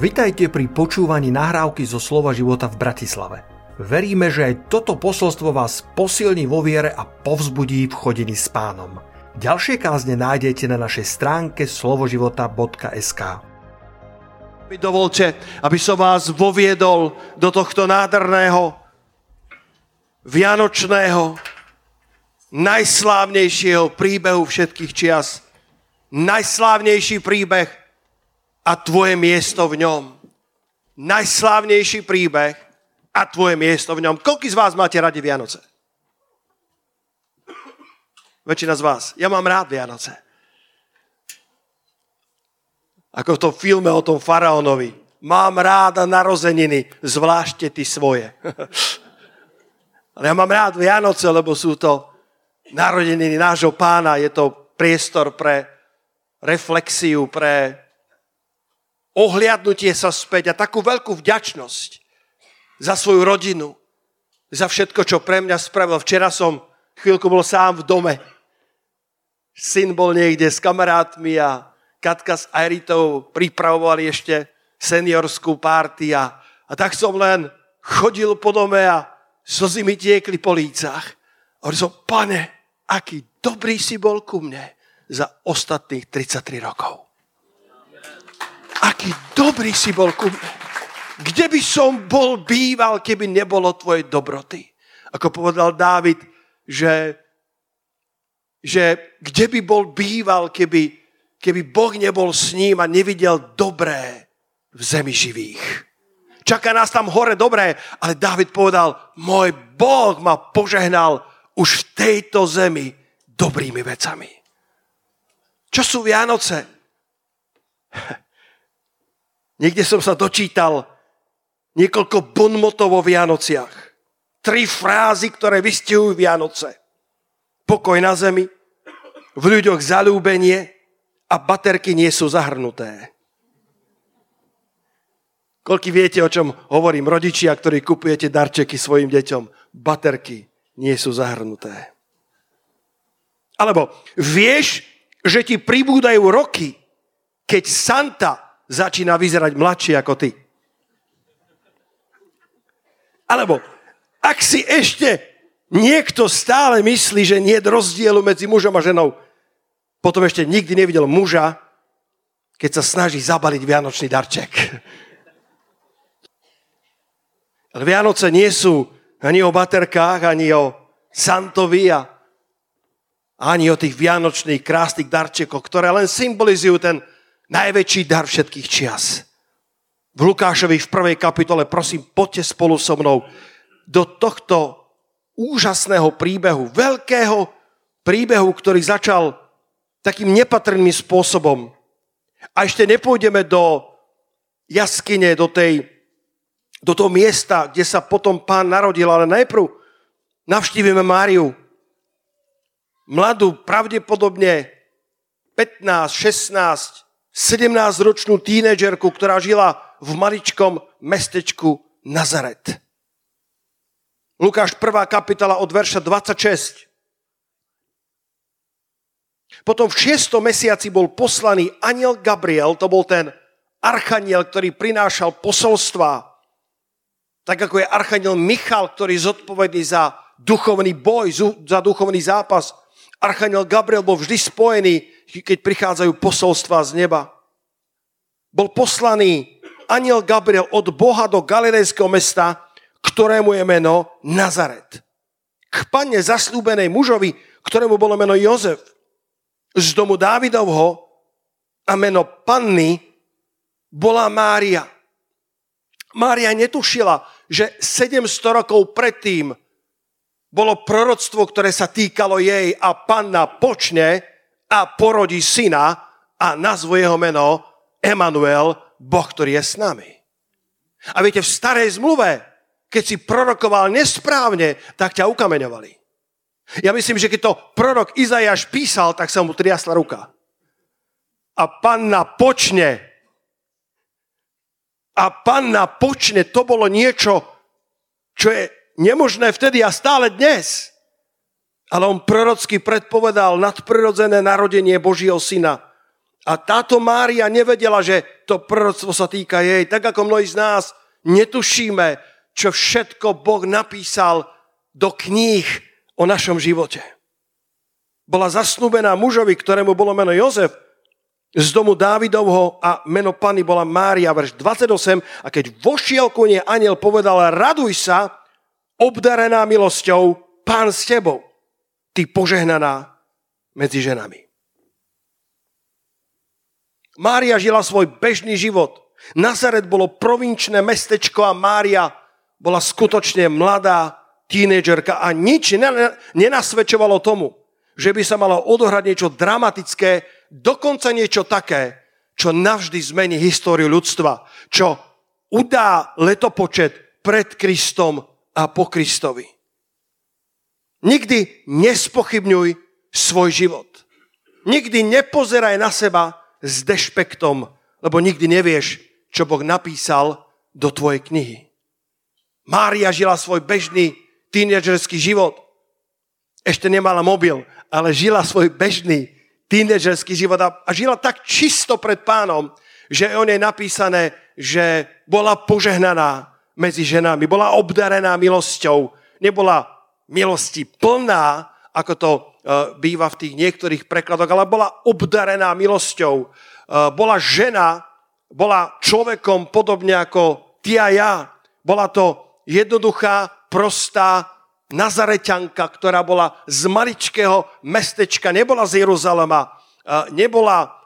Vitajte pri počúvaní nahrávky zo Slova života v Bratislave. Veríme, že aj toto posolstvo vás posilní vo viere a povzbudí v chodení s pánom. Ďalšie kázne nájdete na našej stránke slovoživota.sk Dovolte, aby som vás voviedol do tohto nádherného, vianočného, najslávnejšieho príbehu všetkých čias. Najslávnejší príbeh a tvoje miesto v ňom. Najslávnejší príbeh a tvoje miesto v ňom. Koľko z vás máte radi Vianoce? Väčšina z vás. Ja mám rád Vianoce. Ako v tom filme o tom faraónovi. Mám rád narozeniny, zvlášte ty svoje. Ale ja mám rád Vianoce, lebo sú to narodeniny nášho pána. Je to priestor pre reflexiu, pre ohliadnutie sa späť a takú veľkú vďačnosť za svoju rodinu, za všetko, čo pre mňa spravil. Včera som chvíľku bol sám v dome. Syn bol niekde s kamarátmi a Katka s Airitou pripravovali ešte seniorskú párty a, a tak som len chodil po dome a slzy mi tiekli po lícach. A hovoril som, pane, aký dobrý si bol ku mne za ostatných 33 rokov aký dobrý si bol ku mne. Kde by som bol býval, keby nebolo tvojej dobroty? Ako povedal Dávid, že, že kde by bol býval, keby, keby Boh nebol s ním a nevidel dobré v zemi živých. Čaká nás tam hore dobré, ale Dávid povedal, môj Boh ma požehnal už v tejto zemi dobrými vecami. Čo sú Vianoce? Niekde som sa dočítal niekoľko bonmotov o Vianociach. Tri frázy, ktoré vystihujú Vianoce. Pokoj na zemi, v ľuďoch zalúbenie a baterky nie sú zahrnuté. Koľky viete, o čom hovorím? Rodičia, ktorí kupujete darčeky svojim deťom. Baterky nie sú zahrnuté. Alebo vieš, že ti pribúdajú roky, keď Santa začína vyzerať mladší ako ty. Alebo ak si ešte niekto stále myslí, že nie je rozdielu medzi mužom a ženou, potom ešte nikdy nevidel muža, keď sa snaží zabaliť vianočný darček. Ale Vianoce nie sú ani o baterkách, ani o Santovi a ani o tých vianočných krásnych darčekoch, ktoré len symbolizujú ten najväčší dar všetkých čias. V Lukášovi v prvej kapitole, prosím, poďte spolu so mnou do tohto úžasného príbehu, veľkého príbehu, ktorý začal takým nepatrným spôsobom. A ešte nepôjdeme do jaskyne, do, tej, do toho miesta, kde sa potom pán narodil, ale najprv navštívime Máriu. Mladú, pravdepodobne 15, 16, 17-ročnú tínedžerku, ktorá žila v maličkom mestečku Nazaret. Lukáš 1. kapitola od verša 26. Potom v 6. mesiaci bol poslaný aniel Gabriel, to bol ten archaniel, ktorý prinášal posolstva, tak ako je archaniel Michal, ktorý je zodpovedný za duchovný boj, za duchovný zápas. Archaniel Gabriel bol vždy spojený keď prichádzajú posolstva z neba. Bol poslaný aniel Gabriel od Boha do galilejského mesta, ktorému je meno Nazaret. K panne zaslúbenej mužovi, ktorému bolo meno Jozef. Z domu Dávidovho a meno panny bola Mária. Mária netušila, že 700 rokov predtým bolo proroctvo, ktoré sa týkalo jej a panna počne a porodí syna a nazvu jeho meno Emanuel, Boh, ktorý je s nami. A viete, v starej zmluve, keď si prorokoval nesprávne, tak ťa ukameňovali. Ja myslím, že keď to prorok Izajáš písal, tak sa mu triasla ruka. A panna počne. A panna počne, to bolo niečo, čo je nemožné vtedy a stále dnes. Ale on prorocky predpovedal nadprirodzené narodenie Božieho syna. A táto Mária nevedela, že to proroctvo sa týka jej. Tak ako mnohí z nás netušíme, čo všetko Boh napísal do kníh o našom živote. Bola zasnúbená mužovi, ktorému bolo meno Jozef, z domu Dávidovho a meno Pany bola Mária, verš 28. A keď vošiel ku nej aniel povedal, raduj sa, obdarená milosťou, pán s tebou, ty požehnaná medzi ženami. Mária žila svoj bežný život. Nazaret bolo provinčné mestečko a Mária bola skutočne mladá tínedžerka a nič nenasvedčovalo tomu, že by sa malo odohrať niečo dramatické, dokonca niečo také, čo navždy zmení históriu ľudstva, čo udá letopočet pred Kristom a po Kristovi. Nikdy nespochybňuj svoj život. Nikdy nepozeraj na seba s dešpektom, lebo nikdy nevieš, čo Boh napísal do tvojej knihy. Mária žila svoj bežný tínedžerský život. Ešte nemala mobil, ale žila svoj bežný tínedžerský život a žila tak čisto pred pánom, že o nej napísané, že bola požehnaná medzi ženami, bola obdarená milosťou, nebola milosti plná, ako to e, býva v tých niektorých prekladoch, ale bola obdarená milosťou. E, bola žena, bola človekom podobne ako ty a ja. Bola to jednoduchá, prostá Nazareťanka, ktorá bola z maličkého mestečka, nebola z Jeruzalema, e, nebola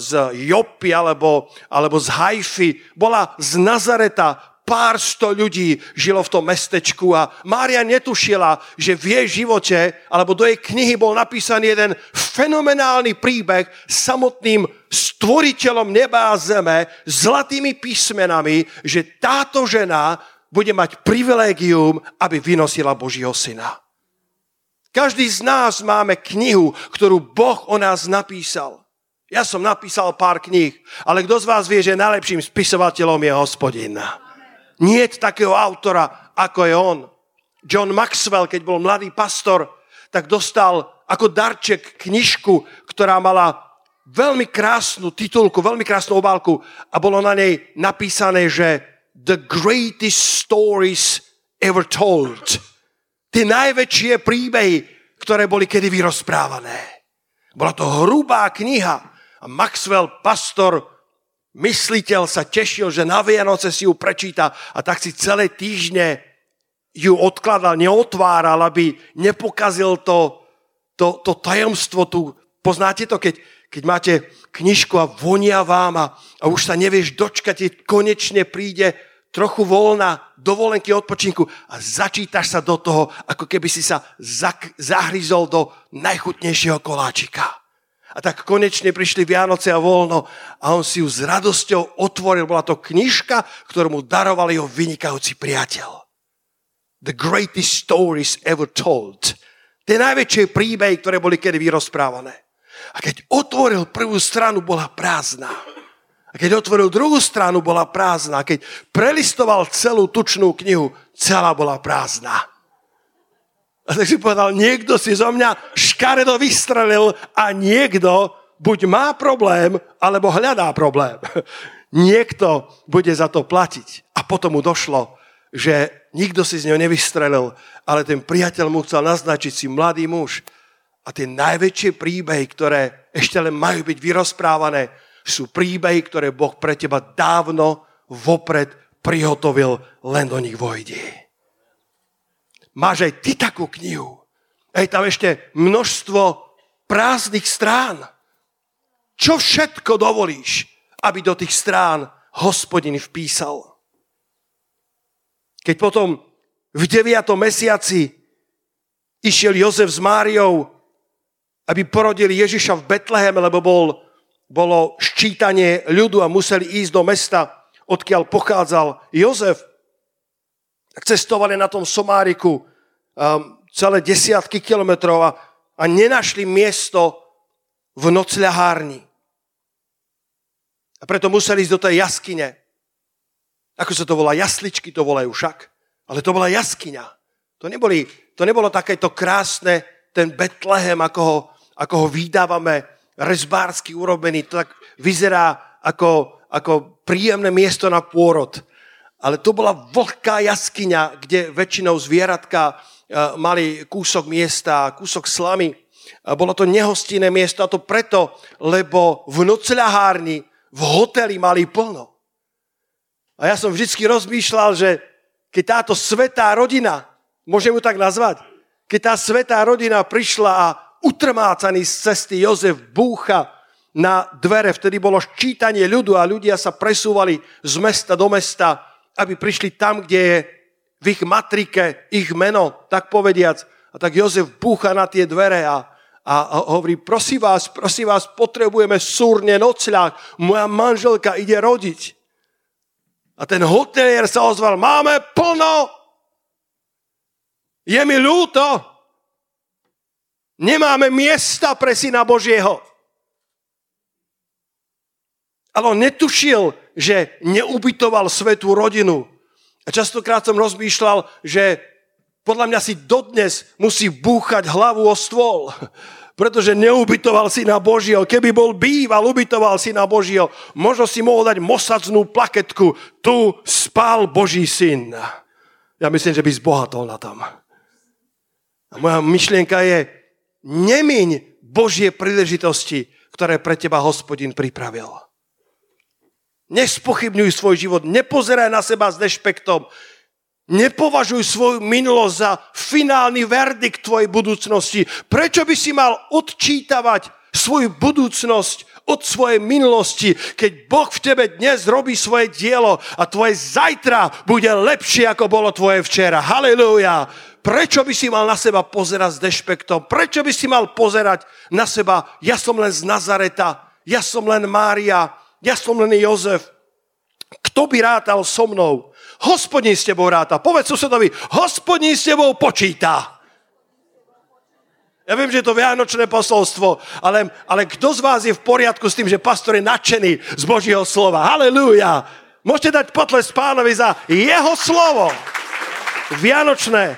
z Jopy alebo, alebo z Hajfy, bola z Nazareta, pár sto ľudí žilo v tom mestečku a Mária netušila, že v jej živote alebo do jej knihy bol napísaný jeden fenomenálny príbeh samotným stvoriteľom neba a zeme, zlatými písmenami, že táto žena bude mať privilégium, aby vynosila Božího syna. Každý z nás máme knihu, ktorú Boh o nás napísal. Ja som napísal pár kníh, ale kto z vás vie, že najlepším spisovateľom je hospodin? Nie je takého autora, ako je on. John Maxwell, keď bol mladý pastor, tak dostal ako darček knižku, ktorá mala veľmi krásnu titulku, veľmi krásnu obálku a bolo na nej napísané, že The greatest stories ever told. Tie najväčšie príbehy, ktoré boli kedy vyrozprávané. Bola to hrubá kniha a Maxwell, pastor, mysliteľ sa tešil, že na Vianoce si ju prečíta a tak si celé týždne ju odkladal, neotváral, aby nepokazil to, to, to tajomstvo tu. Poznáte to, keď, keď máte knižku a vonia vám a, a už sa nevieš dočkať, konečne príde trochu voľna dovolenky odpočinku a začítaš sa do toho, ako keby si sa zak, zahryzol do najchutnejšieho koláčika. A tak konečne prišli Vianoce a voľno a on si ju s radosťou otvoril. Bola to knižka, ktorú mu daroval jeho vynikajúci priateľ. The greatest stories ever told. Tie najväčšie príbehy, ktoré boli kedy vyrozprávané. A keď otvoril prvú stranu, bola prázdna. A keď otvoril druhú stranu, bola prázdna. A keď prelistoval celú tučnú knihu, celá bola prázdna. A tak si povedal, niekto si zo mňa škaredo vystrelil a niekto buď má problém, alebo hľadá problém. Niekto bude za to platiť. A potom mu došlo, že nikto si z neho nevystrelil, ale ten priateľ mu chcel naznačiť si mladý muž. A tie najväčšie príbehy, ktoré ešte len majú byť vyrozprávané, sú príbehy, ktoré Boh pre teba dávno vopred prihotovil, len do nich vojde máš aj ty takú knihu. Je tam ešte množstvo prázdnych strán. Čo všetko dovolíš, aby do tých strán hospodin vpísal? Keď potom v 9. mesiaci išiel Jozef s Máriou, aby porodili Ježiša v Betleheme, lebo bol, bolo ščítanie ľudu a museli ísť do mesta, odkiaľ pochádzal Jozef, tak cestovali na tom Somáriku um, celé desiatky kilometrov a, a nenašli miesto v nocľahárni. A preto museli ísť do tej jaskyne. Ako sa to volá? Jasličky to volajú však. Ale to bola jaskyňa. To, neboli, to nebolo takéto krásne, ten Betlehem, ako ho, ako ho vydávame rezbársky urobený, to tak vyzerá ako, ako príjemné miesto na pôrod. Ale to bola vlhká jaskyňa, kde väčšinou zvieratka mali kúsok miesta, kúsok slamy. Bolo to nehostinné miesto a to preto, lebo v nocľahárni, v hoteli mali plno. A ja som vždy rozmýšľal, že keď táto svetá rodina, môžem ju tak nazvať, keď tá svetá rodina prišla a utrmácaný z cesty Jozef búcha na dvere, vtedy bolo ščítanie ľudu a ľudia sa presúvali z mesta do mesta, aby prišli tam, kde je v ich matrike ich meno, tak povediac. A tak Jozef búcha na tie dvere a, a, a hovorí, prosím vás, prosím vás, potrebujeme súrne nocľah, moja manželka ide rodiť. A ten hotelier sa ozval, máme plno, je mi ľúto, nemáme miesta pre syna Božieho. Ale on netušil, že neubytoval svetú rodinu. A častokrát som rozmýšľal, že podľa mňa si dodnes musí búchať hlavu o stôl, pretože neubytoval si na Božieho. Keby bol býval, ubytoval si na Božieho, možno si mohol dať mosacnú plaketku. Tu spal Boží syn. Ja myslím, že by zbohatol na tom. A moja myšlienka je, nemiň Božie príležitosti, ktoré pre teba hospodin pripravil. Nespochybňuj svoj život, nepozeraj na seba s dešpektom, nepovažuj svoju minulosť za finálny verdikt tvojej budúcnosti. Prečo by si mal odčítavať svoju budúcnosť od svojej minulosti, keď Boh v tebe dnes robí svoje dielo a tvoje zajtra bude lepšie, ako bolo tvoje včera. Halelúja. Prečo by si mal na seba pozerať s dešpektom? Prečo by si mal pozerať na seba, ja som len z Nazareta, ja som len Mária, len Jozef. Kto by rátal so mnou? Hospodin s tebou ráta. Povedz susedovi, hospodin s tebou počíta. Ja viem, že je to vianočné posolstvo, ale, ale kto z vás je v poriadku s tým, že pastor je nadšený z Božieho slova? Halelúja! Môžete dať potles pánovi za jeho slovo. Vianočné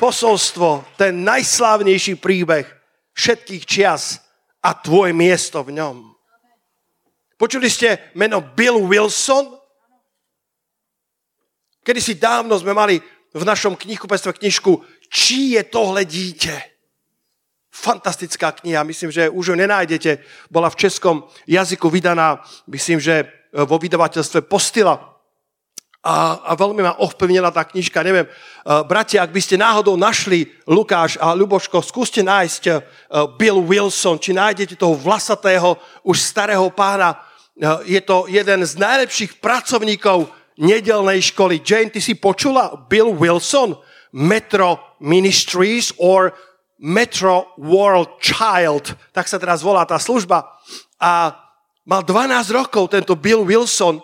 posolstvo, ten najslávnejší príbeh všetkých čias a tvoje miesto v ňom. Počuli ste meno Bill Wilson? Kedy si dávno sme mali v našom knihkupectve knižku Čí je tohle dítě? Fantastická kniha, myslím, že už ju nenájdete. Bola v českom jazyku vydaná, myslím, že e, vo vydavateľstve Postila. A, a veľmi ma ovplyvnila tá knižka. Neviem, uh, bratia, ak by ste náhodou našli Lukáš a Ľuboško, skúste nájsť uh, Bill Wilson, či nájdete toho vlasatého, už starého pána, je to jeden z najlepších pracovníkov nedelnej školy. Jane, ty si počula Bill Wilson, Metro Ministries or Metro World Child, tak sa teraz volá tá služba. A mal 12 rokov tento Bill Wilson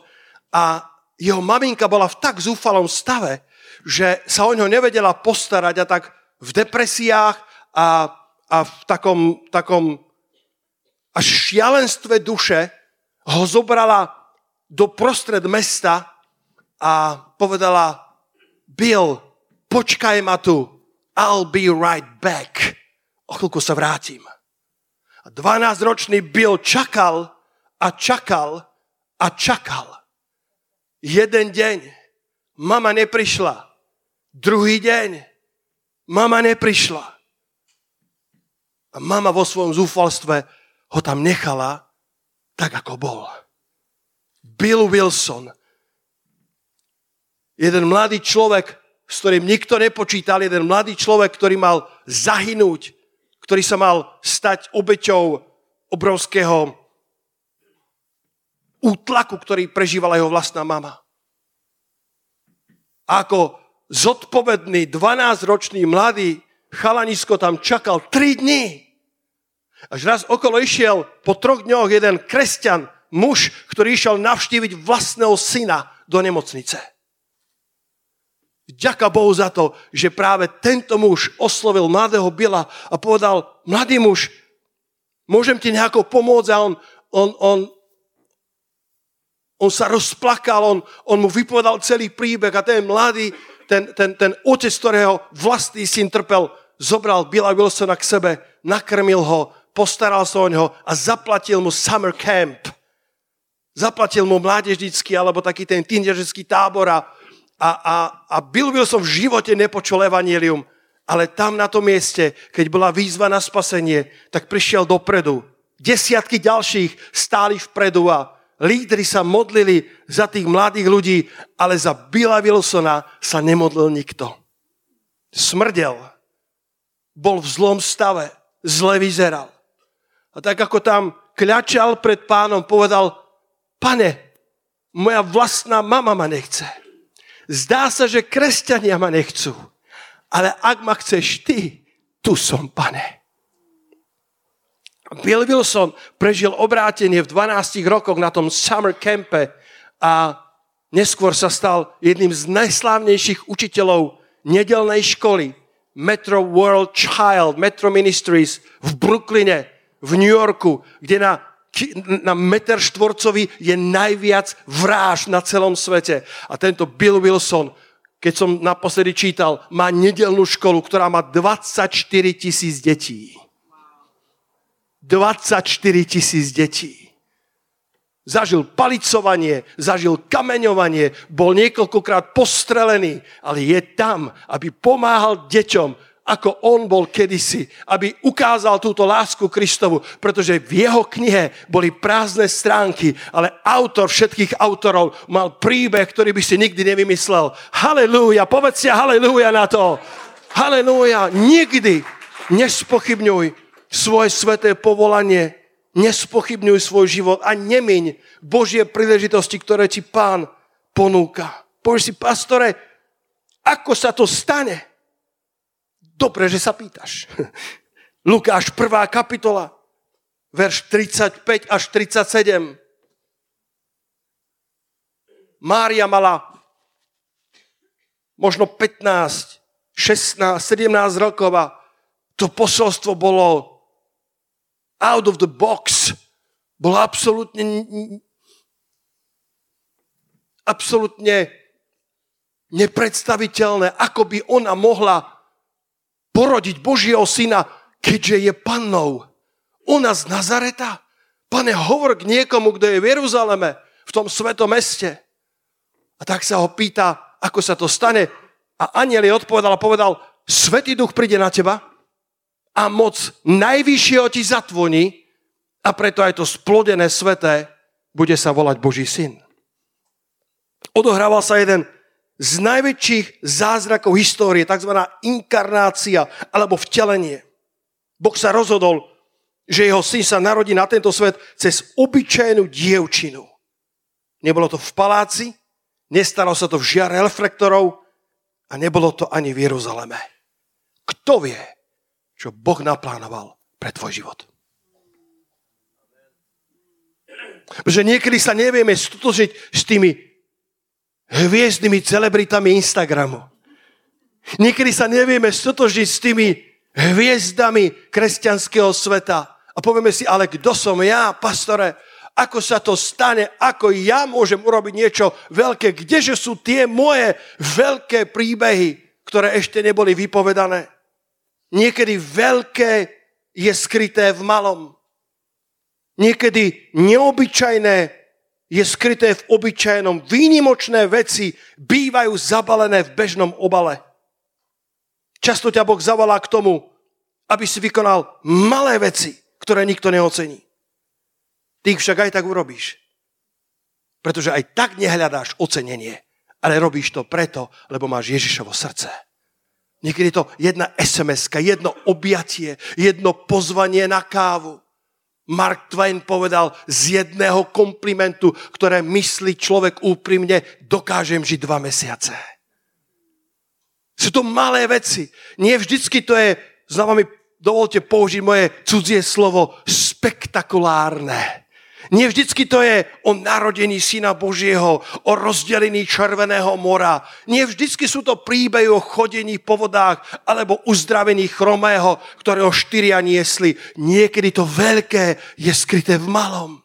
a jeho maminka bola v tak zúfalom stave, že sa o ňo nevedela postarať a tak v depresiách a, a v takom, takom až šialenstve duše ho zobrala do prostred mesta a povedala, Bill, počkaj ma tu, I'll be right back. O chvíľku sa vrátim. A 12-ročný Bill čakal a čakal a čakal. Jeden deň mama neprišla. Druhý deň mama neprišla. A mama vo svojom zúfalstve ho tam nechala tak, ako bol. Bill Wilson, jeden mladý človek, s ktorým nikto nepočítal, jeden mladý človek, ktorý mal zahynúť, ktorý sa mal stať obeťou obrovského útlaku, ktorý prežívala jeho vlastná mama. A ako zodpovedný 12-ročný mladý chalanisko tam čakal 3 dní až raz okolo išiel po troch dňoch jeden kresťan, muž, ktorý išiel navštíviť vlastného syna do nemocnice. Ďaká Bohu za to, že práve tento muž oslovil mladého Bila a povedal, mladý muž, môžem ti nejako pomôcť a on, on, on, on sa rozplakal, on, on mu vypovedal celý príbeh a ten mladý, ten, ten, ten otec, ktorého vlastný syn trpel, zobral Billa Wilsona k sebe, nakrmil ho, postaral sa o neho a zaplatil mu summer camp. Zaplatil mu mládežnický alebo taký ten tíndežnický tábor a, a, a, a Bill Wilson v živote nepočul evanílium, ale tam na tom mieste, keď bola výzva na spasenie, tak prišiel dopredu. Desiatky ďalších stáli vpredu a lídry sa modlili za tých mladých ľudí, ale za Billa Wilsona sa nemodlil nikto. Smrdel. Bol v zlom stave. Zle vyzeral. A tak ako tam kľačal pred pánom, povedal, pane, moja vlastná mama ma nechce. Zdá sa, že kresťania ma nechcú. Ale ak ma chceš ty, tu som, pane. Bill Wilson prežil obrátenie v 12 rokoch na tom summer campe a neskôr sa stal jedným z najslávnejších učiteľov nedelnej školy Metro World Child, Metro Ministries v Brooklyne, v New Yorku, kde na, na meter štvorcový je najviac vráž na celom svete. A tento Bill Wilson, keď som naposledy čítal, má nedelnú školu, ktorá má 24 tisíc detí. 24 tisíc detí. Zažil palicovanie, zažil kameňovanie, bol niekoľkokrát postrelený, ale je tam, aby pomáhal deťom, ako on bol kedysi, aby ukázal túto lásku Kristovu, pretože v jeho knihe boli prázdne stránky, ale autor všetkých autorov mal príbeh, ktorý by si nikdy nevymyslel. Halelúja, povedzte halelúja na to. Halelúja, nikdy nespochybňuj svoje sveté povolanie, nespochybňuj svoj život a nemiň Božie príležitosti, ktoré ti pán ponúka. Povieš si, pastore, ako sa to stane? Dobre, že sa pýtaš. Lukáš 1. kapitola, verš 35 až 37. Mária mala možno 15, 16, 17 rokov a to posolstvo bolo out of the box. Bolo absolútne absolútne nepredstaviteľné, ako by ona mohla porodiť Božieho syna, keďže je pannou. Ona z Nazareta? Pane, hovor k niekomu, kto je v Jeruzaleme, v tom svetom meste. A tak sa ho pýta, ako sa to stane. A aniel je odpovedal a povedal, Svetý duch príde na teba a moc najvyššieho ti zatvoní a preto aj to splodené sveté bude sa volať Boží syn. Odohrával sa jeden z najväčších zázrakov histórie, tzv. inkarnácia alebo vtelenie. Boh sa rozhodol, že jeho syn sa narodí na tento svet cez obyčajnú dievčinu. Nebolo to v paláci, nestalo sa to v žiare reflektorov a nebolo to ani v Jeruzaleme. Kto vie, čo Boh naplánoval pre tvoj život? Pretože niekedy sa nevieme stotožiť s tými hviezdnymi celebritami Instagramu. Niekedy sa nevieme stotožiť s tými hviezdami kresťanského sveta. A povieme si, ale kto som ja, pastore? Ako sa to stane? Ako ja môžem urobiť niečo veľké? Kdeže sú tie moje veľké príbehy, ktoré ešte neboli vypovedané? Niekedy veľké je skryté v malom. Niekedy neobyčajné je skryté v obyčajnom. Výnimočné veci bývajú zabalené v bežnom obale. Často ťa Boh zavolá k tomu, aby si vykonal malé veci, ktoré nikto neocení. Ty ich však aj tak urobíš. Pretože aj tak nehľadáš ocenenie, ale robíš to preto, lebo máš Ježišovo srdce. Niekedy je to jedna sms jedno objatie, jedno pozvanie na kávu. Mark Twain povedal, z jedného komplimentu, ktoré myslí človek úprimne, dokážem žiť dva mesiace. Sú to malé veci. Nie vždycky to je, znova mi dovolte použiť moje cudzie slovo, spektakulárne. Nie vždycky to je o narodení Syna Božieho, o rozdelení Červeného mora. Nie vždycky sú to príbehy o chodení po vodách alebo uzdravení chromého, ktorého štyria niesli. Niekedy to veľké je skryté v malom.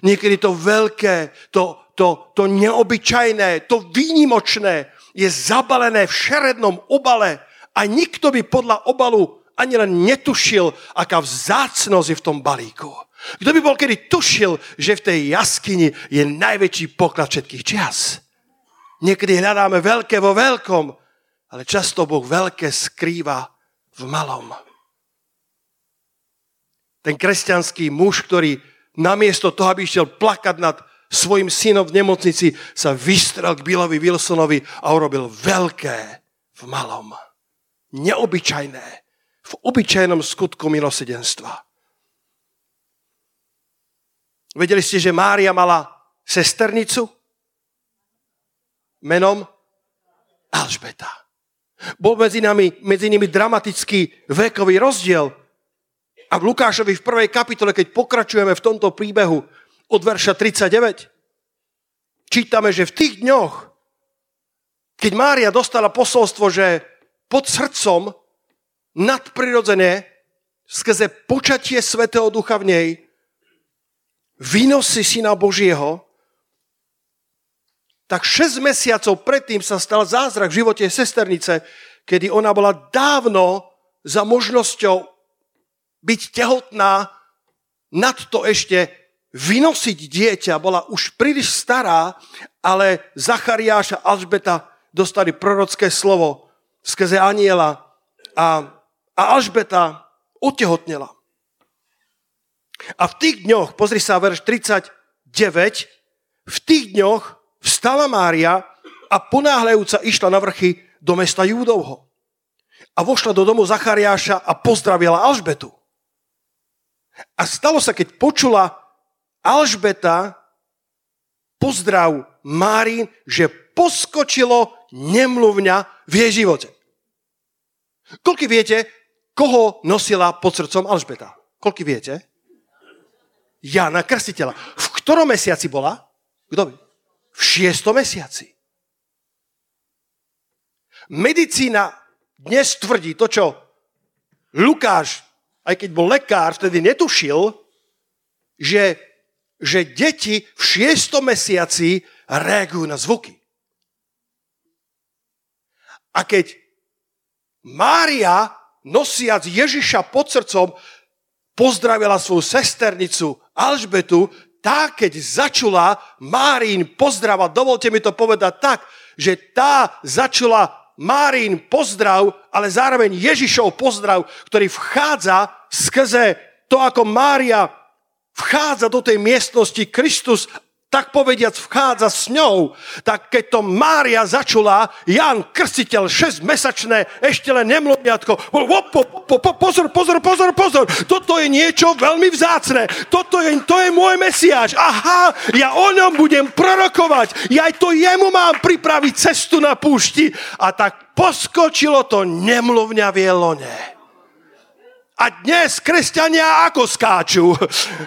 Niekedy to veľké, to, to, to neobyčajné, to výnimočné je zabalené v šerednom obale a nikto by podľa obalu ani len netušil, aká vzácnosť je v tom balíku. Kto by bol kedy tušil, že v tej jaskyni je najväčší poklad všetkých čias? Niekedy hľadáme veľké vo veľkom, ale často Boh veľké skrýva v malom. Ten kresťanský muž, ktorý namiesto toho, aby išiel plakať nad svojim synom v nemocnici, sa vystrel k Billovi Wilsonovi a urobil veľké v malom. Neobyčajné. V obyčajnom skutku milosedenstva. Vedeli ste, že Mária mala sesternicu? Menom Alžbeta. Bol medzi, nami, medzi nimi dramatický vekový rozdiel. A v Lukášovi v prvej kapitole, keď pokračujeme v tomto príbehu od verša 39, čítame, že v tých dňoch, keď Mária dostala posolstvo, že pod srdcom nadprirodzené skrze počatie Svetého Ducha v nej vynosí Syna Božieho, tak 6 mesiacov predtým sa stal zázrak v živote sesternice, kedy ona bola dávno za možnosťou byť tehotná, nad to ešte vynosiť dieťa, bola už príliš stará, ale Zachariáš a Alžbeta dostali prorocké slovo skrze aniela a, a Alžbeta otehotnela. A v tých dňoch, pozri sa, verš 39, v tých dňoch vstala Mária a ponáhľajúca išla na vrchy do mesta Júdovho. A vošla do domu Zachariáša a pozdravila Alžbetu. A stalo sa, keď počula Alžbeta pozdrav Mári, že poskočilo nemluvňa v jej živote. Koľko viete, koho nosila pod srdcom Alžbeta? Koľko viete? Jana Krstiteľa. V ktorom mesiaci bola? Kto by? v šiestom mesiaci. Medicína dnes tvrdí to, čo Lukáš, aj keď bol lekár, vtedy netušil, že, že deti v šiestom mesiaci reagujú na zvuky. A keď Mária, nosiac Ježiša pod srdcom, pozdravila svoju sesternicu Alžbetu, tá, keď začula Márín pozdrav, a dovolte mi to povedať tak, že tá začula Márín pozdrav, ale zároveň Ježišov pozdrav, ktorý vchádza skrze to, ako Mária vchádza do tej miestnosti, Kristus tak povediac vchádza s ňou, tak keď to Mária začula, Jan Krstiteľ, 6-mesačné, ešte len nemluvňatko, pozor, pozor, pozor, pozor, toto je niečo veľmi vzácne, toto je, to je môj mesiáš, aha, ja o ňom budem prorokovať, ja aj to jemu mám pripraviť cestu na púšti a tak poskočilo to nemluvňa v lone. A dnes kresťania ako skáču?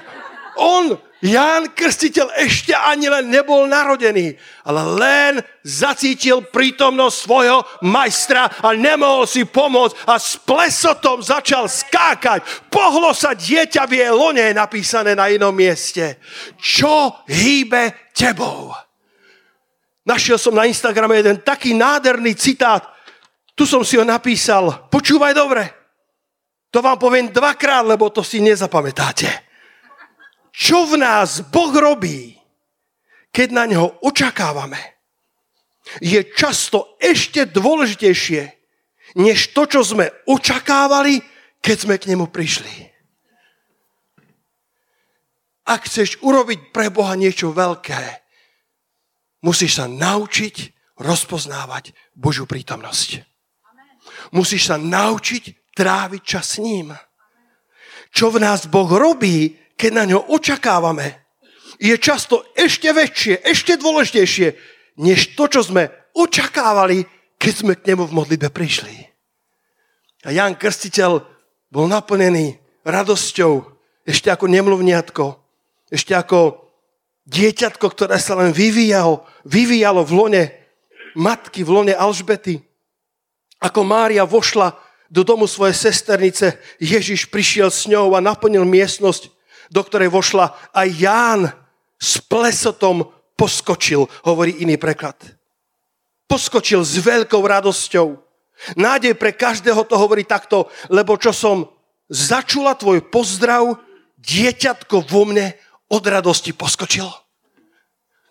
On Ján Krstiteľ ešte ani len nebol narodený, ale len zacítil prítomnosť svojho majstra a nemohol si pomôcť a s plesotom začal skákať. Pohlo sa dieťa v jej lone, napísané na inom mieste. Čo hýbe tebou? Našiel som na Instagrame jeden taký nádherný citát. Tu som si ho napísal. Počúvaj dobre. To vám poviem dvakrát, lebo to si nezapamätáte čo v nás Boh robí, keď na Neho očakávame, je často ešte dôležitejšie, než to, čo sme očakávali, keď sme k Nemu prišli. Ak chceš urobiť pre Boha niečo veľké, musíš sa naučiť rozpoznávať Božiu prítomnosť. Musíš sa naučiť tráviť čas s ním. Čo v nás Boh robí, keď na ňo očakávame, je často ešte väčšie, ešte dôležitejšie, než to, čo sme očakávali, keď sme k nemu v modlitbe prišli. A Jan Krstiteľ bol naplnený radosťou, ešte ako nemluvniatko, ešte ako dieťatko, ktoré sa len vyvíjalo, vyvíjalo v lone matky, v lone Alžbety. Ako Mária vošla do domu svojej sesternice, Ježiš prišiel s ňou a naplnil miestnosť do ktorej vošla aj Ján s plesotom poskočil, hovorí iný preklad. Poskočil s veľkou radosťou. Nádej pre každého to hovorí takto, lebo čo som začula tvoj pozdrav, dieťatko vo mne od radosti poskočilo.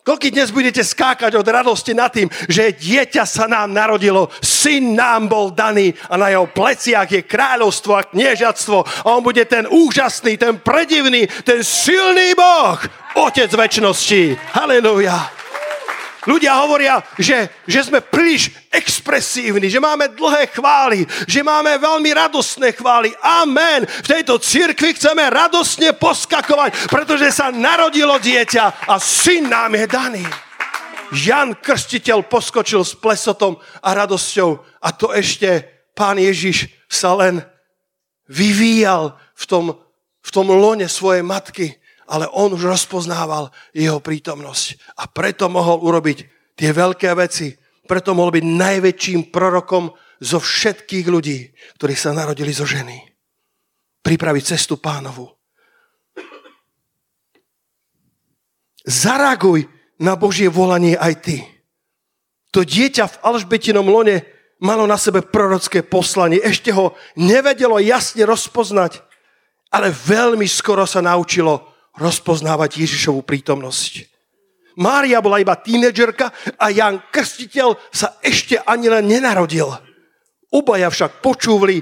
Koľký dnes budete skákať od radosti nad tým, že dieťa sa nám narodilo, syn nám bol daný a na jeho pleciach je kráľovstvo a kniežatstvo a on bude ten úžasný, ten predivný, ten silný Boh, Otec väčšnosti. Halleluja. Ľudia hovoria, že, že sme príliš expresívni, že máme dlhé chvály, že máme veľmi radostné chvály. Amen. V tejto cirkvi chceme radostne poskakovať, pretože sa narodilo dieťa a syn nám je daný. Jan Krstiteľ poskočil s plesotom a radosťou a to ešte pán Ježiš sa len vyvíjal v tom, v tom lone svojej matky ale on už rozpoznával jeho prítomnosť. A preto mohol urobiť tie veľké veci. Preto mohol byť najväčším prorokom zo všetkých ľudí, ktorí sa narodili zo ženy. Pripraviť cestu pánovu. Zareaguj na Božie volanie aj ty. To dieťa v Alžbetinom lone malo na sebe prorocké poslanie. Ešte ho nevedelo jasne rozpoznať, ale veľmi skoro sa naučilo rozpoznávať Ježišovu prítomnosť. Mária bola iba tínedžerka a Jan Krstiteľ sa ešte ani len nenarodil. Obaja však počúvali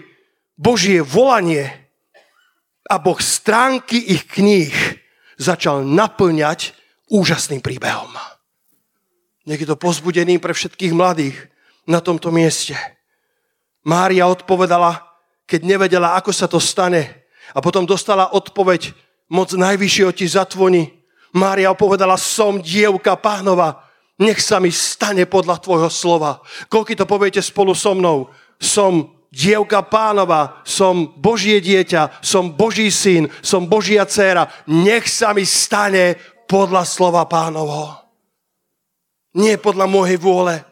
Božie volanie a Boh stránky ich kníh začal naplňať úžasným príbehom. Nech je to pozbudením pre všetkých mladých na tomto mieste. Mária odpovedala, keď nevedela, ako sa to stane. A potom dostala odpoveď, moc najvyššieho ti zatvoní. Mária povedala, som dievka pánova, nech sa mi stane podľa tvojho slova. Koľko to poviete spolu so mnou? Som dievka pánova, som Božie dieťa, som Boží syn, som Božia dcéra. Nech sa mi stane podľa slova pánovho. Nie podľa mojej vôle,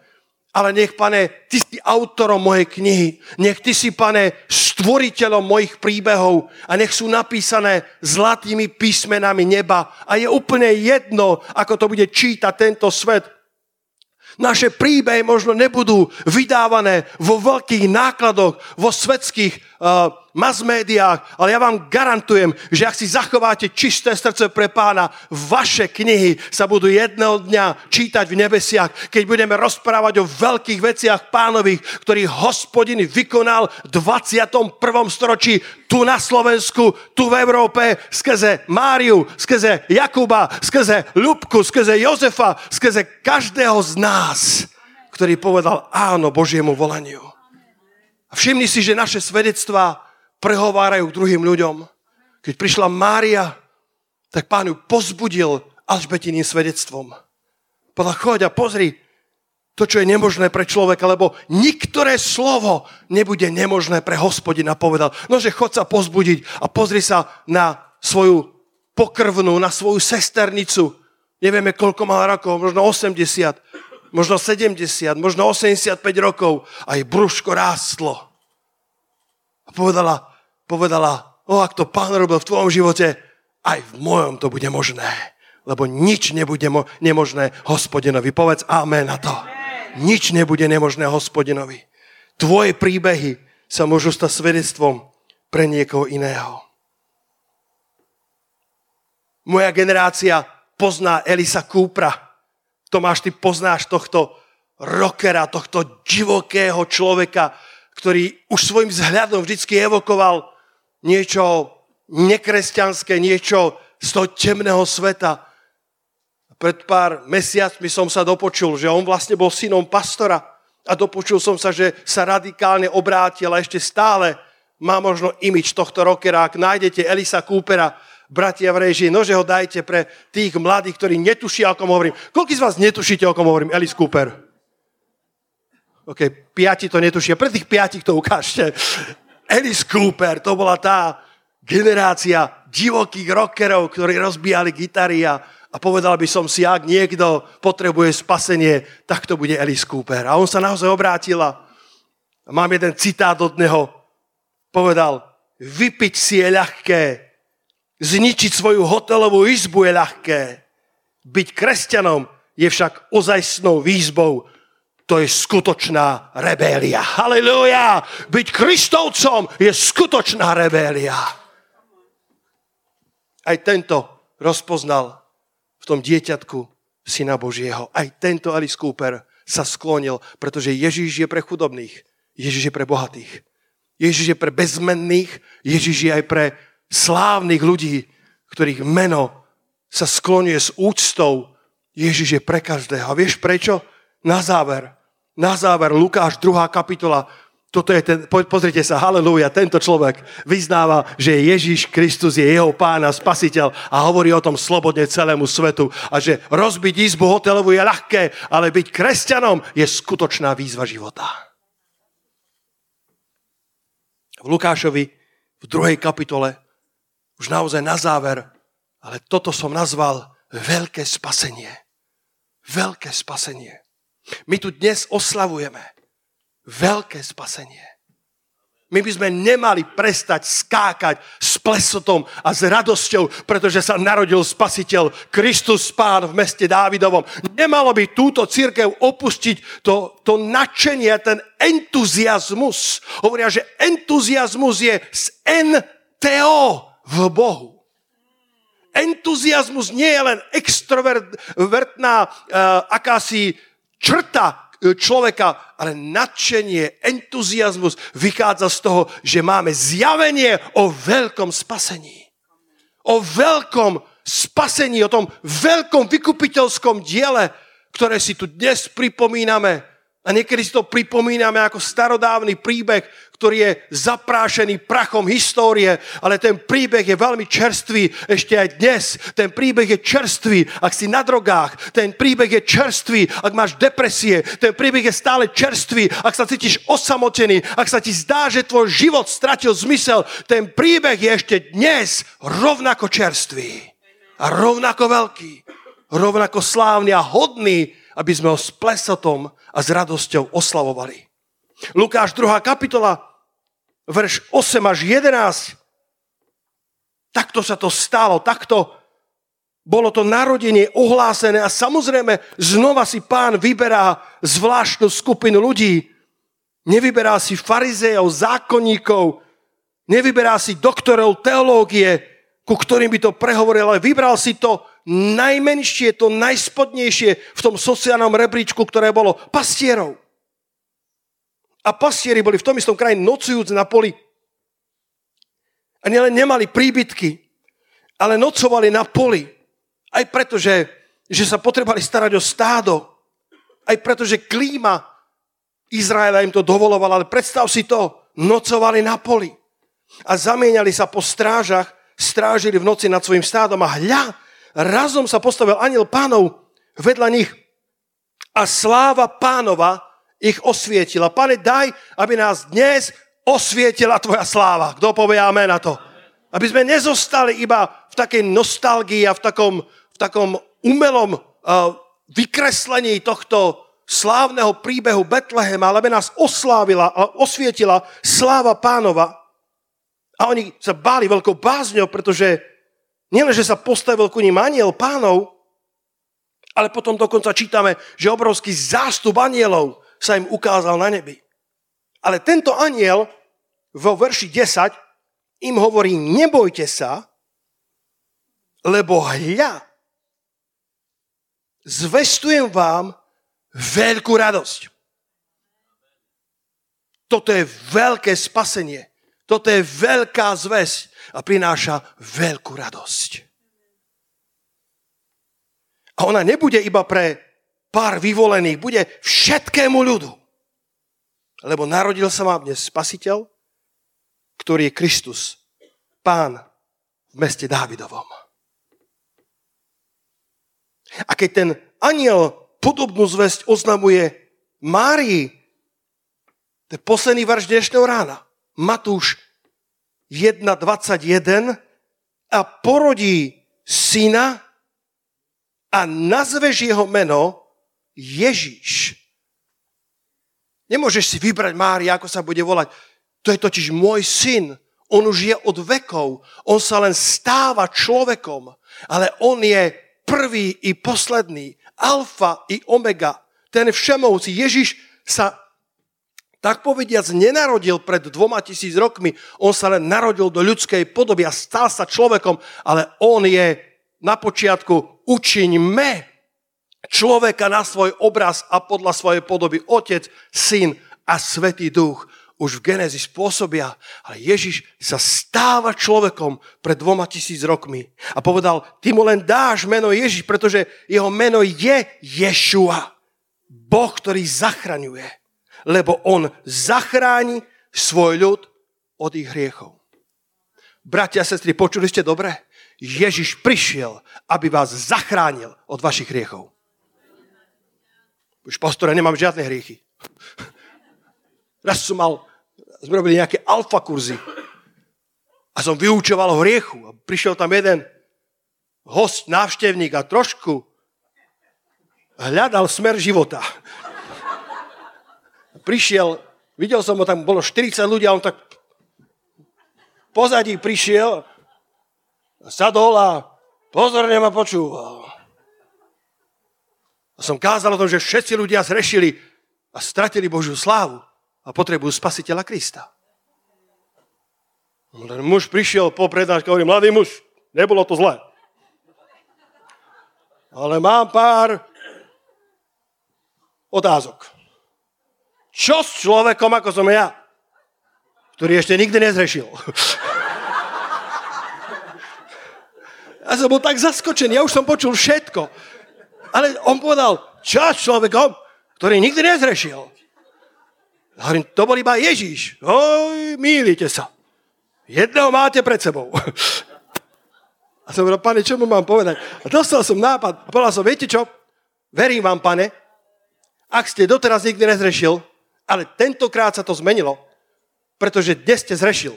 ale nech, pane, ty si autorom mojej knihy. Nech ty si, pane, stvoriteľom mojich príbehov a nech sú napísané zlatými písmenami neba. A je úplne jedno, ako to bude čítať tento svet. Naše príbehy možno nebudú vydávané vo veľkých nákladoch, vo svetských uh, mass médiách, ale ja vám garantujem, že ak si zachováte čisté srdce pre pána, vaše knihy sa budú jedného dňa čítať v nebesiach, keď budeme rozprávať o veľkých veciach pánových, ktorých hospodin vykonal v 21. storočí tu na Slovensku, tu v Európe, skrze Máriu, skrze Jakuba, skrze Ľubku, skrze Jozefa, skrze každého z nás, ktorý povedal áno Božiemu volaniu. A všimni si, že naše svedectvá prehovárajú k druhým ľuďom. Keď prišla Mária, tak pán ju pozbudil Alžbetiným svedectvom. Povedal, choď a pozri to, čo je nemožné pre človeka, lebo niektoré slovo nebude nemožné pre hospodina, povedal. Nože chod sa pozbudiť a pozri sa na svoju pokrvnú, na svoju sesternicu. Nevieme, koľko mala rokov, možno 80, možno 70, možno 85 rokov. A jej brúško rástlo. A povedala, povedala, o, ak to pán robil v tvojom živote, aj v mojom to bude možné. Lebo nič nebude mo- nemožné hospodinovi. Povedz amen na to. Nič nebude nemožné hospodinovi. Tvoje príbehy sa môžu stať svedectvom pre niekoho iného. Moja generácia pozná Elisa Kúpra. Tomáš, ty poznáš tohto rockera, tohto divokého človeka, ktorý už svojim vzhľadom vždycky evokoval niečo nekresťanské, niečo z toho temného sveta. Pred pár mesiacmi som sa dopočul, že on vlastne bol synom pastora a dopočul som sa, že sa radikálne obrátil a ešte stále má možno imič tohto rockera. Ak nájdete Elisa Coopera, bratia v režii, nože ho dajte pre tých mladých, ktorí netušia, o kom hovorím. Koľko z vás netušíte, o kom hovorím? Elis Cooper. OK, piati to netušia. Pre tých piatich to ukážte. Alice Cooper, to bola tá generácia divokých rockerov, ktorí rozbíjali gitary a, a povedal by som si, ak niekto potrebuje spasenie, tak to bude Alice Cooper. A on sa naozaj obrátil a mám jeden citát od neho. Povedal, vypiť si je ľahké, zničiť svoju hotelovú izbu je ľahké, byť kresťanom je však ozajstnou výzbou. To je skutočná rebélia. Halelúja! Byť Kristovcom je skutočná rebélia. Aj tento rozpoznal v tom dieťatku Syna Božieho. Aj tento Alice Cooper sa sklonil, pretože Ježíš je pre chudobných, Ježíš je pre bohatých. Ježíš je pre bezmenných, Ježíš je aj pre slávnych ľudí, ktorých meno sa sklonuje s úctou. Ježíš je pre každého. A vieš prečo? Na záver, na záver, Lukáš 2. kapitola, toto je ten, pozrite sa, halleluja, tento človek vyznáva, že Ježíš Kristus je jeho pán a spasiteľ a hovorí o tom slobodne celému svetu a že rozbiť izbu hotelovú je ľahké, ale byť kresťanom je skutočná výzva života. V Lukášovi v druhej kapitole, už naozaj na záver, ale toto som nazval veľké spasenie. Veľké spasenie. My tu dnes oslavujeme veľké spasenie. My by sme nemali prestať skákať s plesotom a s radosťou, pretože sa narodil spasiteľ Kristus Pán v meste Dávidovom. Nemalo by túto církev opustiť to, to nadšenie, ten entuziasmus. Hovoria, že entuziasmus je z NTO v Bohu. Entuziasmus nie je len extrovertná uh, akási črta e, človeka, ale nadšenie, entuziasmus vychádza z toho, že máme zjavenie o veľkom spasení. O veľkom spasení, o tom veľkom vykupiteľskom diele, ktoré si tu dnes pripomíname a niekedy si to pripomíname ako starodávny príbeh, ktorý je zaprášený prachom histórie, ale ten príbeh je veľmi čerstvý ešte aj dnes. Ten príbeh je čerstvý, ak si na drogách. Ten príbeh je čerstvý, ak máš depresie. Ten príbeh je stále čerstvý, ak sa cítiš osamotený, ak sa ti zdá, že tvoj život stratil zmysel. Ten príbeh je ešte dnes rovnako čerstvý a rovnako veľký, rovnako slávny a hodný, aby sme ho s plesotom a s radosťou oslavovali. Lukáš 2. kapitola, verš 8 až 11. Takto sa to stalo, takto bolo to narodenie ohlásené a samozrejme znova si pán vyberá zvláštnu skupinu ľudí. Nevyberá si farizejov, zákonníkov, nevyberá si doktorov teológie, ku ktorým by to prehovoril, ale vybral si to najmenšie, to najspodnejšie v tom sociálnom rebríčku, ktoré bolo pastierov. A pastieri boli v tom istom kraji nocujúc na poli. A nielen nemali príbytky, ale nocovali na poli. Aj preto, že, že sa potrebali starať o stádo. Aj preto, že klíma Izraela im to dovolovala. Ale predstav si to, nocovali na poli. A zamieniali sa po strážach, strážili v noci nad svojim stádom a hľa, razom sa postavil aniel pánov vedľa nich a sláva pánova ich osvietila. Pane, daj, aby nás dnes osvietila tvoja sláva. Kto povie amen na to? Aby sme nezostali iba v takej nostalgii a v takom, v takom umelom uh, vykreslení tohto slávneho príbehu Betlehema, ale aby nás oslávila a osvietila sláva pánova. A oni sa báli veľkou bázňou, pretože Nielen, že sa postavil ku ním aniel pánov, ale potom dokonca čítame, že obrovský zástup anielov sa im ukázal na nebi. Ale tento aniel vo verši 10 im hovorí, nebojte sa, lebo hľa, zvestujem vám veľkú radosť. Toto je veľké spasenie. Toto je veľká zväz a prináša veľkú radosť. A ona nebude iba pre pár vyvolených, bude všetkému ľudu. Lebo narodil sa vám dnes spasiteľ, ktorý je Kristus, pán v meste Dávidovom. A keď ten aniel podobnú zväzť oznamuje Márii, to je posledný verš dnešného rána. Matúš 1.21 a porodí syna a nazveš jeho meno Ježíš. Nemôžeš si vybrať Mári, ako sa bude volať. To je totiž môj syn. On už je od vekov. On sa len stáva človekom. Ale on je prvý i posledný. Alfa i omega. ten všemovci. Ježiš sa tak povediac nenarodil pred dvoma tisíc rokmi, on sa len narodil do ľudskej podoby a stal sa človekom, ale on je na počiatku učiňme človeka na svoj obraz a podľa svojej podoby. Otec, syn a svetý duch už v Genesis pôsobia, ale Ježiš sa stáva človekom pred dvoma tisíc rokmi. A povedal, ty mu len dáš meno Ježiš, pretože jeho meno je Ješua, Boh, ktorý zachraňuje lebo on zachráni svoj ľud od ich hriechov. Bratia a sestry, počuli ste dobre? Ježiš prišiel, aby vás zachránil od vašich hriechov. Už pastore, nemám žiadne hriechy. Raz som mal, sme robili nejaké alfa kurzy a som vyučoval hriechu a prišiel tam jeden host, návštevník a trošku hľadal smer života prišiel, videl som ho, tam bolo 40 ľudí a on tak pozadí prišiel, sadol a pozorne ma počúval. A som kázal o tom, že všetci ľudia zrešili a stratili Božiu slávu a potrebujú spasiteľa Krista. Ten muž prišiel po prednáške a hovorí, mladý muž, nebolo to zlé. Ale mám pár otázok. Čo s človekom, ako som ja, ktorý ešte nikdy nezrešil? Ja som bol tak zaskočený, ja už som počul všetko. Ale on povedal, čo s človekom, ktorý nikdy nezrešil? Hovorím, to bol iba Ježíš. Oj, mýlite sa. Jedného máte pred sebou. A som povedal, pane, čo mu mám povedať? A dostal som nápad. A povedal som, viete čo? Verím vám, pane, ak ste doteraz nikdy nezrešil, ale tentokrát sa to zmenilo, pretože dnes ste zrešil.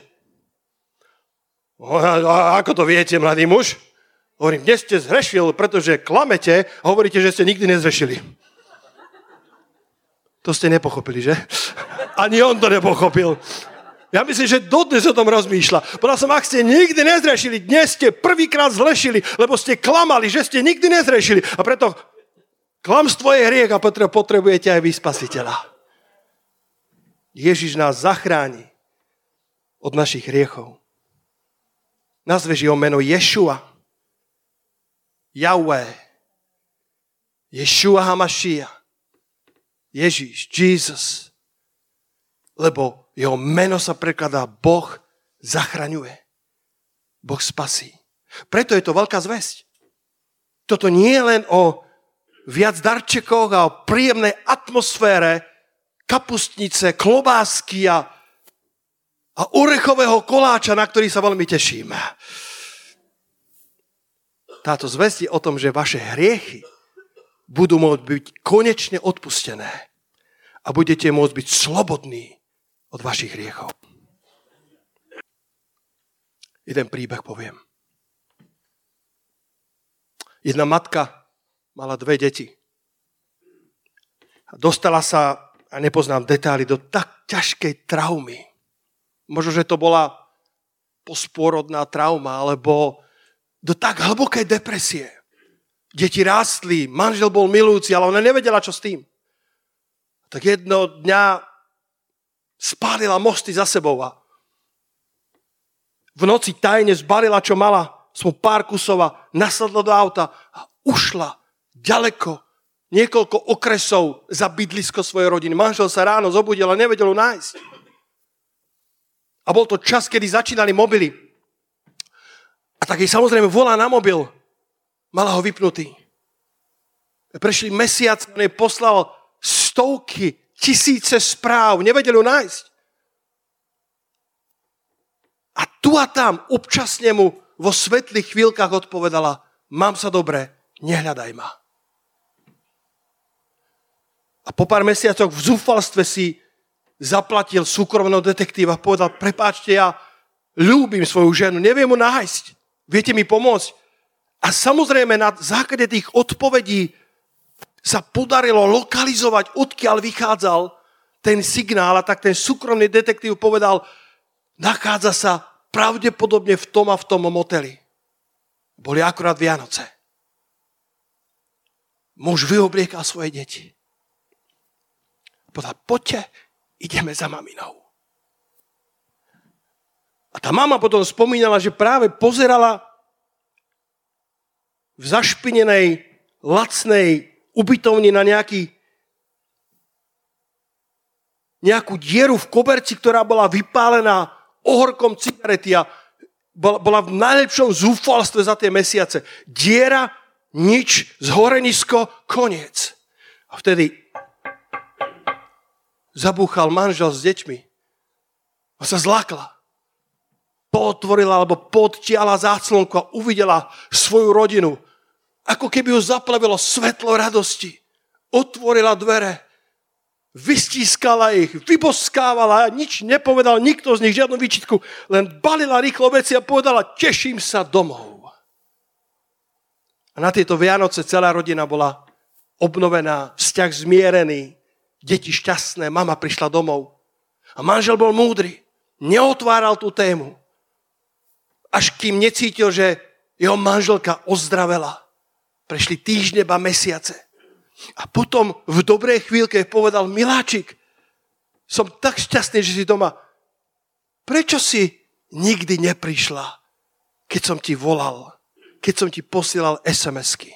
A ako to viete, mladý muž? Hovorím, dnes ste zrešil, pretože klamete a hovoríte, že ste nikdy nezrešili. To ste nepochopili, že? Ani on to nepochopil. Ja myslím, že dodnes o tom rozmýšľa. Povedal som, ak ste nikdy nezrešili, dnes ste prvýkrát zlešili, lebo ste klamali, že ste nikdy nezrešili. A preto klamstvo je hriech a potrebujete aj vy spasiteľa. Ježiš nás zachráni od našich hriechov. Nazveš jeho meno Ješua. Yahweh. Ješua Hamašia. Ježiš, Jesus. Lebo jeho meno sa prekladá Boh zachraňuje. Boh spasí. Preto je to veľká zväzť. Toto nie je len o viac darčekoch a o príjemnej atmosfére, kapustnice, klobásky a, a orechového koláča, na ktorý sa veľmi teším. Táto zväzť je o tom, že vaše hriechy budú môcť byť konečne odpustené a budete môcť byť slobodní od vašich hriechov. Jeden príbeh poviem. Jedna matka mala dve deti. Dostala sa a nepoznám detaily, do tak ťažkej traumy. Možno, že to bola posporodná trauma, alebo do tak hlbokej depresie. Deti rástli, manžel bol milúci, ale ona nevedela, čo s tým. Tak jedno dňa spálila mosty za sebou a v noci tajne zbalila, čo mala, som pár kusov a nasadla do auta a ušla ďaleko niekoľko okresov za bydlisko svojej rodiny. Manžel sa ráno zobudil a nevedel ho nájsť. A bol to čas, kedy začínali mobily. A tak jej samozrejme volá na mobil. Mala ho vypnutý. Prešli mesiac, on jej poslal stovky, tisíce správ. Nevedel ho nájsť. A tu a tam občasne mu vo svetlých chvíľkach odpovedala, mám sa dobre, nehľadaj ma. A po pár mesiacoch v zúfalstve si zaplatil súkromného detektíva a povedal, prepáčte, ja ľúbim svoju ženu, neviem mu nájsť, viete mi pomôcť. A samozrejme na základe tých odpovedí sa podarilo lokalizovať, odkiaľ vychádzal ten signál a tak ten súkromný detektív povedal, nachádza sa pravdepodobne v tom a v tom moteli. Boli akurát Vianoce. Muž vyobliekal svoje deti Povedal, poďte, ideme za maminou. A tá mama potom spomínala, že práve pozerala v zašpinenej, lacnej ubytovni na nejaký nejakú dieru v koberci, ktorá bola vypálená ohorkom cigarety a bola, bola v najlepšom zúfalstve za tie mesiace. Diera, nič, zhorenisko, koniec. A vtedy zabúchal manžel s deťmi a sa zlakla. Potvorila alebo podtiala záclonku a uvidela svoju rodinu. Ako keby ju zaplavilo svetlo radosti. Otvorila dvere vystískala ich, vyboskávala, nič nepovedal nikto z nich, žiadnu výčitku, len balila rýchlo veci a povedala, teším sa domov. A na tieto Vianoce celá rodina bola obnovená, vzťah zmierený, deti šťastné, mama prišla domov. A manžel bol múdry, neotváral tú tému, až kým necítil, že jeho manželka ozdravela. Prešli týždne, ba mesiace. A potom v dobrej chvíľke povedal, miláčik, som tak šťastný, že si doma. Prečo si nikdy neprišla, keď som ti volal, keď som ti posielal SMS-ky,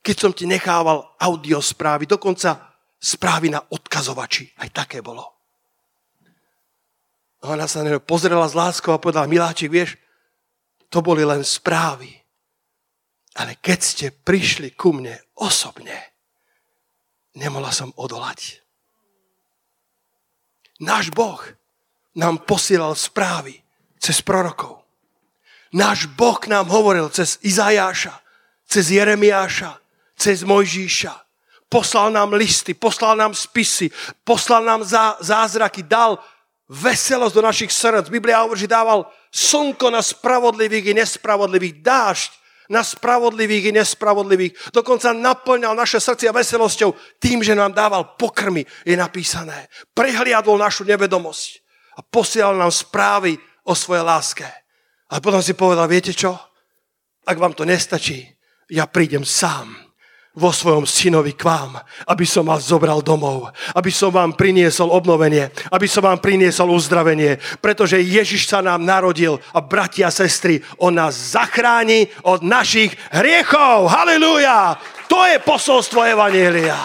keď som ti nechával audio správy, dokonca správy na odkazovači. Aj také bolo. A ona sa na pozrela s láskou a povedala, miláčik, vieš, to boli len správy. Ale keď ste prišli ku mne osobne, nemohla som odolať. Náš Boh nám posielal správy cez prorokov. Náš Boh nám hovoril cez Izajáša, cez Jeremiáša, cez Mojžíša. Poslal nám listy, poslal nám spisy, poslal nám zá, zázraky, dal veselosť do našich srdc. Biblia hovorí, že dával slnko na spravodlivých i nespravodlivých, dážď na spravodlivých i nespravodlivých. Dokonca naplňal naše srdcia veselosťou tým, že nám dával pokrmy, je napísané. Prehliadol našu nevedomosť a posielal nám správy o svojej láske. A potom si povedal, viete čo? Ak vám to nestačí, ja prídem sám vo svojom synovi k vám, aby som vás zobral domov, aby som vám priniesol obnovenie, aby som vám priniesol uzdravenie, pretože Ježiš sa nám narodil a bratia a sestry, on nás zachráni od našich hriechov. Halilúja! To je posolstvo Evanielia.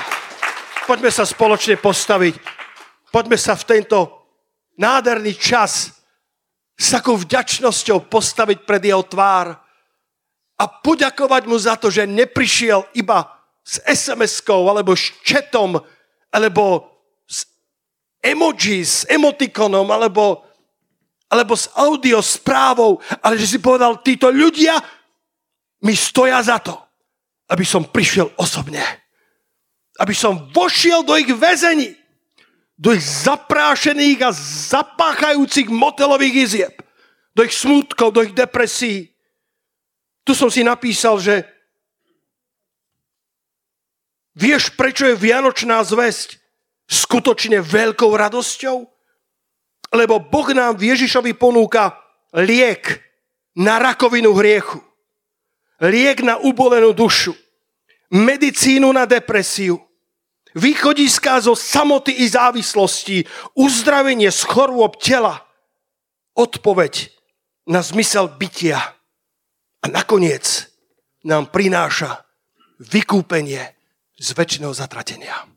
Poďme sa spoločne postaviť. Poďme sa v tento nádherný čas s takou vďačnosťou postaviť pred jeho tvár a poďakovať mu za to, že neprišiel iba s SMS-kou, alebo s chatom, alebo s emoji, s emotikonom, alebo, alebo s audio správou, ale že si povedal, títo ľudia mi stoja za to, aby som prišiel osobne. Aby som vošiel do ich väzení, do ich zaprášených a zapáchajúcich motelových izieb, do ich smutkov, do ich depresí. Tu som si napísal, že Vieš, prečo je Vianočná zväzť skutočne veľkou radosťou? Lebo Boh nám v Ježišovi ponúka liek na rakovinu hriechu. Liek na ubolenú dušu. Medicínu na depresiu. Východiská zo samoty i závislosti. Uzdravenie z chorôb tela. Odpoveď na zmysel bytia. A nakoniec nám prináša vykúpenie z väčšinou zatratenia.